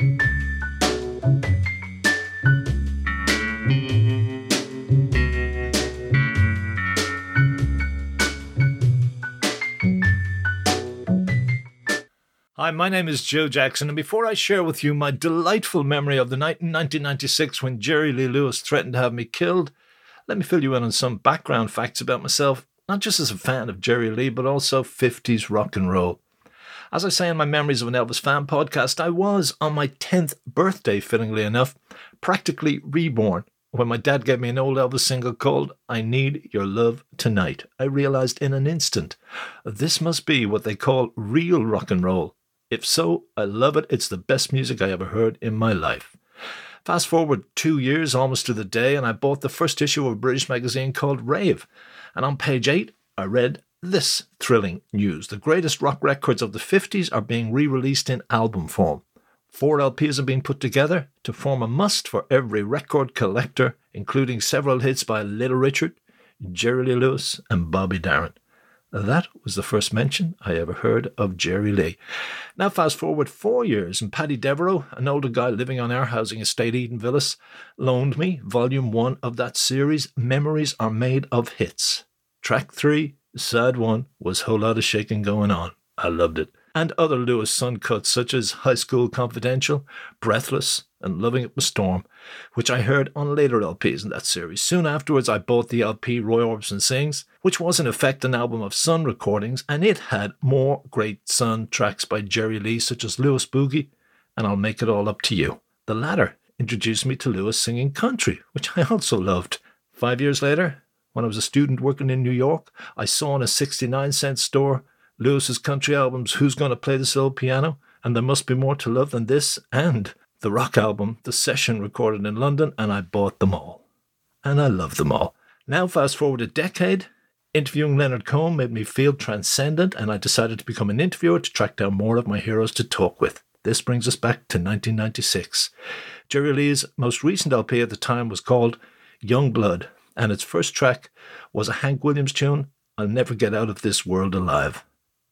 Hi, my name is Joe Jackson, and before I share with you my delightful memory of the night in 1996 when Jerry Lee Lewis threatened to have me killed, let me fill you in on some background facts about myself, not just as a fan of Jerry Lee, but also 50s rock and roll. As I say in my Memories of an Elvis Fan podcast, I was, on my 10th birthday, fittingly enough, practically reborn when my dad gave me an old Elvis single called I Need Your Love Tonight. I realized in an instant this must be what they call real rock and roll. If so, I love it. It's the best music I ever heard in my life. Fast forward two years almost to the day, and I bought the first issue of a British magazine called Rave. And on page 8, I read this thrilling news. The greatest rock records of the 50s are being re released in album form. Four LPs have been put together to form a must for every record collector, including several hits by Little Richard, Jerry Lee Lewis, and Bobby Darin. That was the first mention I ever heard of Jerry Lee. Now, fast forward four years, and Paddy Devereaux, an older guy living on our housing estate, Eden Villas, loaned me volume one of that series, Memories Are Made of Hits. Track three, Sad One, was Whole Lot of Shaking Going On. I loved it. And other Lewis Sun cuts, such as High School Confidential, Breathless, and Loving Up a Storm, which I heard on later LPs in that series. Soon afterwards, I bought the LP Roy Orbison Sings, which was in effect an album of Sun recordings, and it had more great Sun tracks by Jerry Lee, such as Lewis Boogie and I'll Make It All Up to You. The latter introduced me to Lewis singing country, which I also loved. Five years later, when I was a student working in New York, I saw in a 69 cent store Lewis's country albums Who's Gonna Play This Old Piano and There Must Be More to Love Than This and the rock album, The Session, recorded in London, and I bought them all. And I love them all. Now, fast forward a decade, interviewing Leonard Cohen made me feel transcendent, and I decided to become an interviewer to track down more of my heroes to talk with. This brings us back to 1996. Jerry Lee's most recent LP at the time was called Young Blood, and its first track was a Hank Williams tune, I'll Never Get Out of This World Alive.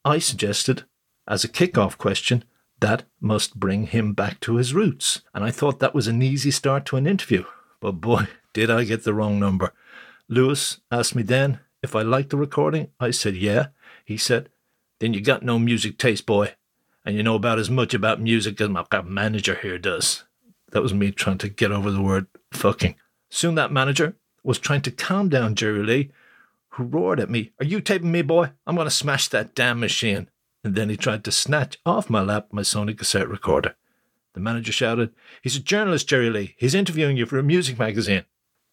I suggested, as a kick-off question, that must bring him back to his roots. And I thought that was an easy start to an interview. But boy, did I get the wrong number. Lewis asked me then if I liked the recording. I said, yeah. He said, then you got no music taste, boy. And you know about as much about music as my manager here does. That was me trying to get over the word fucking. Soon that manager was trying to calm down Jerry Lee, who roared at me, Are you taping me, boy? I'm going to smash that damn machine and then he tried to snatch off my lap my Sony cassette recorder. The manager shouted, He's a journalist, Jerry Lee. He's interviewing you for a music magazine.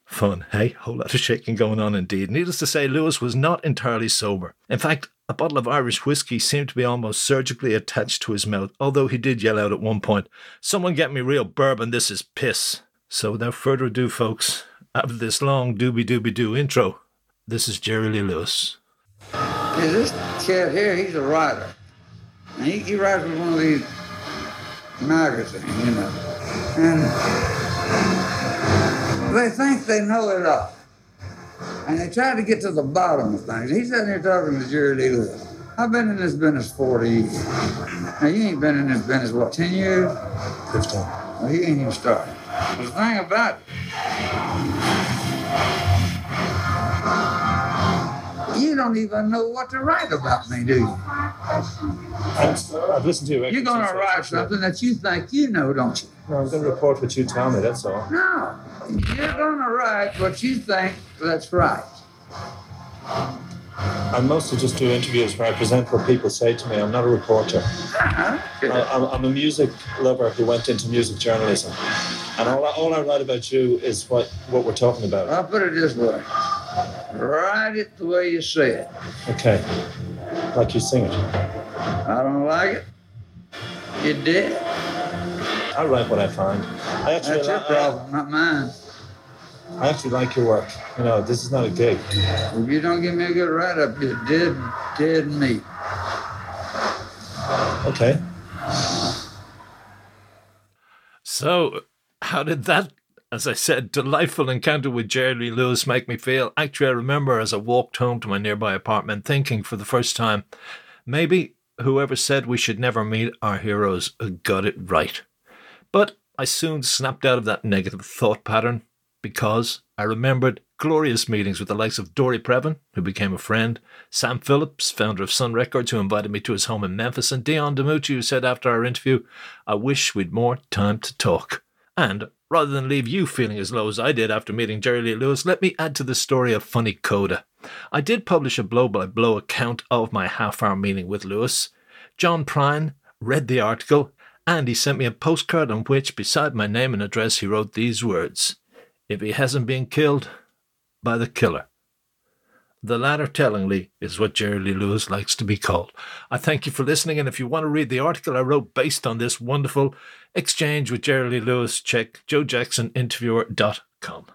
Fun, hey? Whole lot of shaking going on indeed. Needless to say, Lewis was not entirely sober. In fact, a bottle of Irish whiskey seemed to be almost surgically attached to his mouth, although he did yell out at one point, Someone get me real bourbon, this is piss. So without further ado, folks, after this long doobie doobie doo intro, this is Jerry Lee Lewis. Yeah, this cat here, he's a writer. And he, he writes with one of these magazines, you know. And they think they know it all. And they try to get to the bottom of things. He's sitting here talking to Jerry Lee Lewis. I've been in this business 40 years. Now, you ain't been in this business, what, 10 years? 15. Well, he ain't even started. The thing about it, don't even know what to write about me, do you? I've listened to you. You're going to write something that you think you know, don't you? No, I'm going to report what you tell me, that's all. No. You're going to write what you think that's right. I mostly just do interviews where I present what people say to me. I'm not a reporter. Uh-huh. I, I'm, I'm a music lover who went into music journalism. And all I, all I write about you is what, what we're talking about. I'll put it this way. Write it the way you say it. Okay. Like you sing it. I don't like it. You did. I write what I find. I actually, That's your I, problem, not mine. I actually like your work. You know, this is not a gig. If you don't give me a good write up, you're dead, dead meat. Okay. So, how did that, as I said, delightful encounter with Jerry Lewis make me feel? Actually, I remember as I walked home to my nearby apartment thinking for the first time, maybe whoever said we should never meet our heroes got it right. But I soon snapped out of that negative thought pattern because I remembered glorious meetings with the likes of Dory Previn, who became a friend, Sam Phillips, founder of Sun Records, who invited me to his home in Memphis, and Dion DiMucci, who said after our interview, I wish we'd more time to talk. And rather than leave you feeling as low as I did after meeting Jerry Lee Lewis, let me add to the story of Funny Coda. I did publish a blow by blow account of my half hour meeting with Lewis. John Prine read the article and he sent me a postcard on which, beside my name and address, he wrote these words if he hasn't been killed by the killer. The latter, tellingly, is what Jerry Lewis likes to be called. I thank you for listening, and if you want to read the article I wrote based on this wonderful exchange with Jerry Lewis, check joejacksoninterviewer.com.